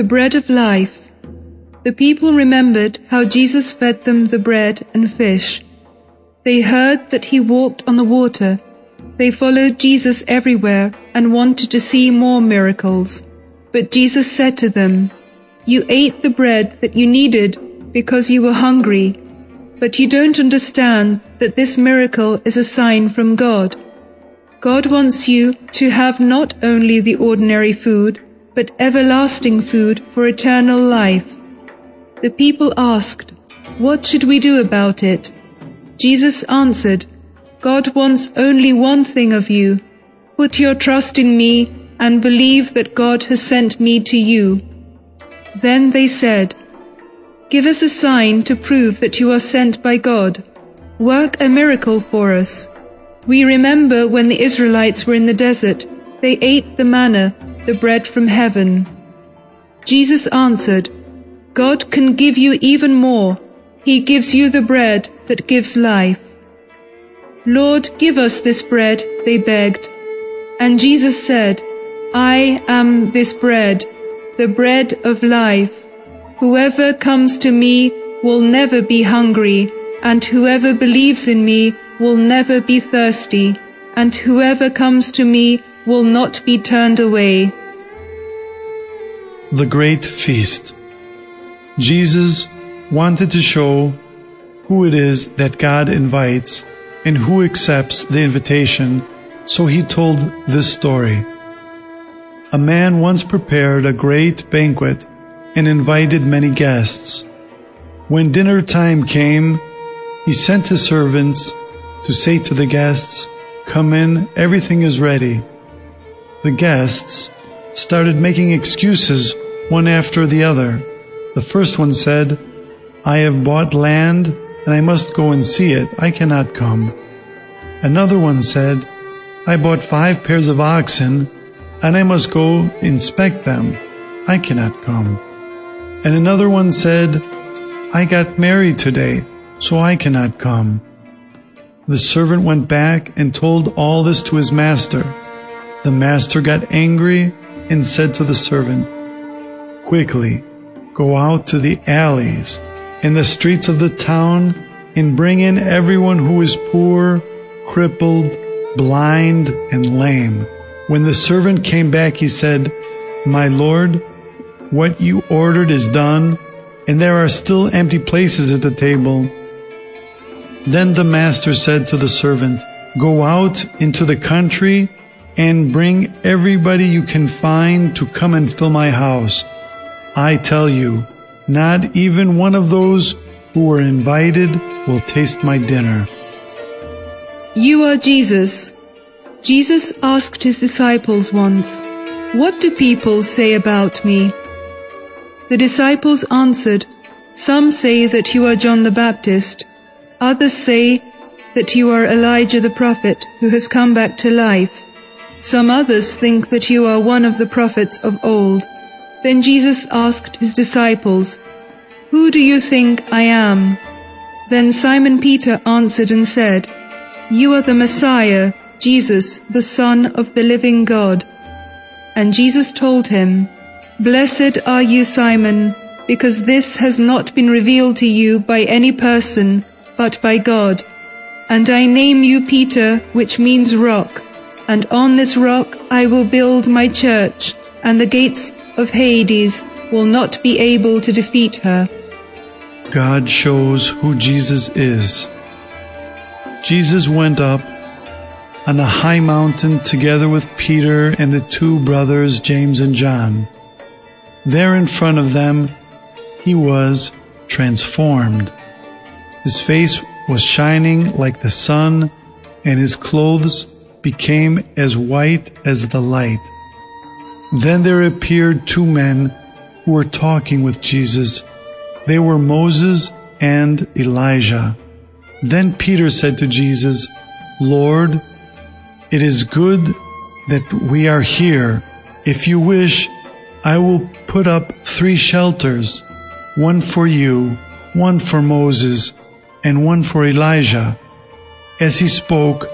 the bread of life. The people remembered how Jesus fed them the bread and fish. They heard that he walked on the water. They followed Jesus everywhere and wanted to see more miracles. But Jesus said to them, You ate the bread that you needed because you were hungry, but you don't understand that this miracle is a sign from God. God wants you to have not only the ordinary food, but everlasting food for eternal life. The people asked, What should we do about it? Jesus answered, God wants only one thing of you. Put your trust in me and believe that God has sent me to you. Then they said, Give us a sign to prove that you are sent by God. Work a miracle for us. We remember when the Israelites were in the desert, they ate the manna, the bread from heaven. Jesus answered, God can give you even more. He gives you the bread that gives life. Lord, give us this bread, they begged. And Jesus said, I am this bread, the bread of life. Whoever comes to me will never be hungry, and whoever believes in me will never be thirsty, and whoever comes to me will not be turned away. The Great Feast Jesus wanted to show who it is that God invites and who accepts the invitation, so he told this story. A man once prepared a great banquet and invited many guests. When dinner time came, he sent his servants to say to the guests, Come in, everything is ready. The guests started making excuses one after the other. The first one said, I have bought land and I must go and see it. I cannot come. Another one said, I bought five pairs of oxen and I must go inspect them. I cannot come. And another one said, I got married today, so I cannot come. The servant went back and told all this to his master. The master got angry and said to the servant, Quickly, go out to the alleys and the streets of the town and bring in everyone who is poor, crippled, blind, and lame. When the servant came back, he said, My lord, what you ordered is done, and there are still empty places at the table. Then the master said to the servant, Go out into the country and bring everybody you can find to come and fill my house. I tell you, not even one of those who were invited will taste my dinner. You are Jesus. Jesus asked his disciples once, What do people say about me? The disciples answered, Some say that you are John the Baptist. Others say that you are Elijah the prophet who has come back to life. Some others think that you are one of the prophets of old. Then Jesus asked his disciples, Who do you think I am? Then Simon Peter answered and said, You are the Messiah, Jesus, the Son of the living God. And Jesus told him, Blessed are you, Simon, because this has not been revealed to you by any person, but by God. And I name you Peter, which means rock. And on this rock I will build my church, and the gates of Hades will not be able to defeat her. God shows who Jesus is. Jesus went up on a high mountain together with Peter and the two brothers, James and John. There in front of them, he was transformed. His face was shining like the sun, and his clothes became as white as the light. Then there appeared two men who were talking with Jesus. They were Moses and Elijah. Then Peter said to Jesus, Lord, it is good that we are here. If you wish, I will put up three shelters, one for you, one for Moses, and one for Elijah. As he spoke,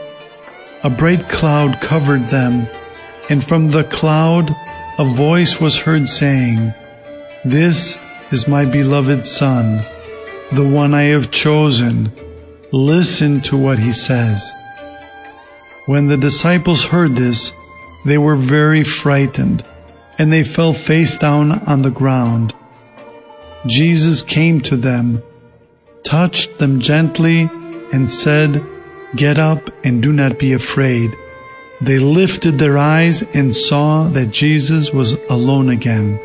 a bright cloud covered them, and from the cloud a voice was heard saying, This is my beloved Son, the one I have chosen. Listen to what he says. When the disciples heard this, they were very frightened, and they fell face down on the ground. Jesus came to them, touched them gently, and said, Get up and do not be afraid. They lifted their eyes and saw that Jesus was alone again.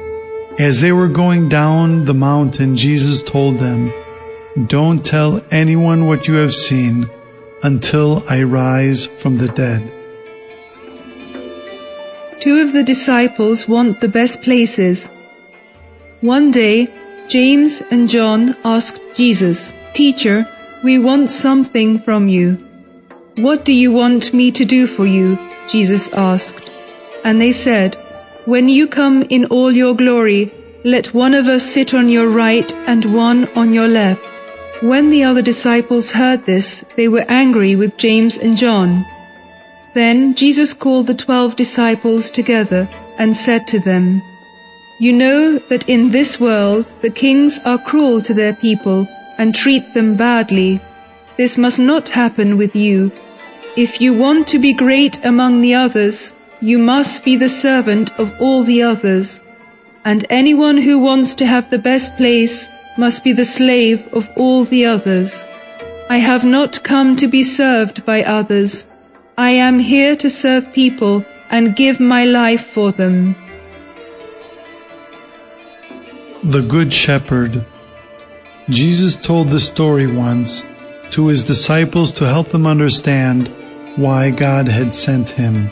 As they were going down the mountain, Jesus told them, Don't tell anyone what you have seen until I rise from the dead. Two of the disciples want the best places. One day, James and John asked Jesus, Teacher, we want something from you. What do you want me to do for you? Jesus asked. And they said, When you come in all your glory, let one of us sit on your right and one on your left. When the other disciples heard this, they were angry with James and John. Then Jesus called the twelve disciples together and said to them, You know that in this world the kings are cruel to their people and treat them badly. This must not happen with you. If you want to be great among the others, you must be the servant of all the others. And anyone who wants to have the best place must be the slave of all the others. I have not come to be served by others. I am here to serve people and give my life for them. The Good Shepherd. Jesus told this story once to his disciples to help them understand why God had sent him.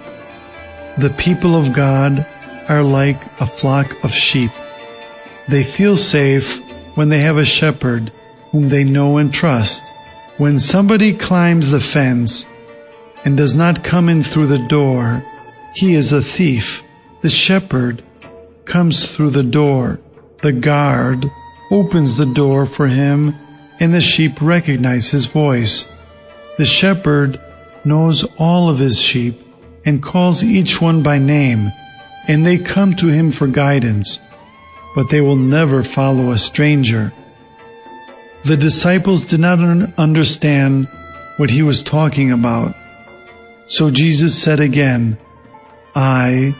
The people of God are like a flock of sheep. They feel safe when they have a shepherd whom they know and trust. When somebody climbs the fence and does not come in through the door, he is a thief. The shepherd comes through the door. The guard opens the door for him and the sheep recognize his voice. The shepherd knows all of his sheep and calls each one by name, and they come to him for guidance but they will never follow a stranger. The disciples did not understand what he was talking about. So Jesus said again, I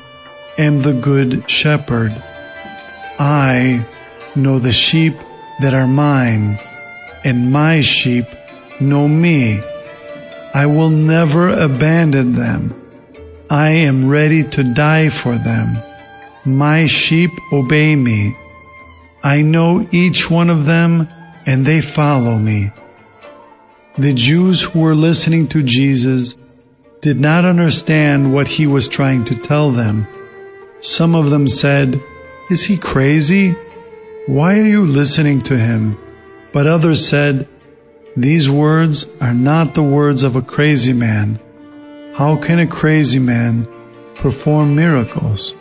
am the good shepherd. I know the sheep that are mine, and my sheep know me. I will never abandon them. I am ready to die for them. My sheep obey me. I know each one of them and they follow me. The Jews who were listening to Jesus did not understand what he was trying to tell them. Some of them said, Is he crazy? Why are you listening to him? But others said, These words are not the words of a crazy man. How can a crazy man perform miracles?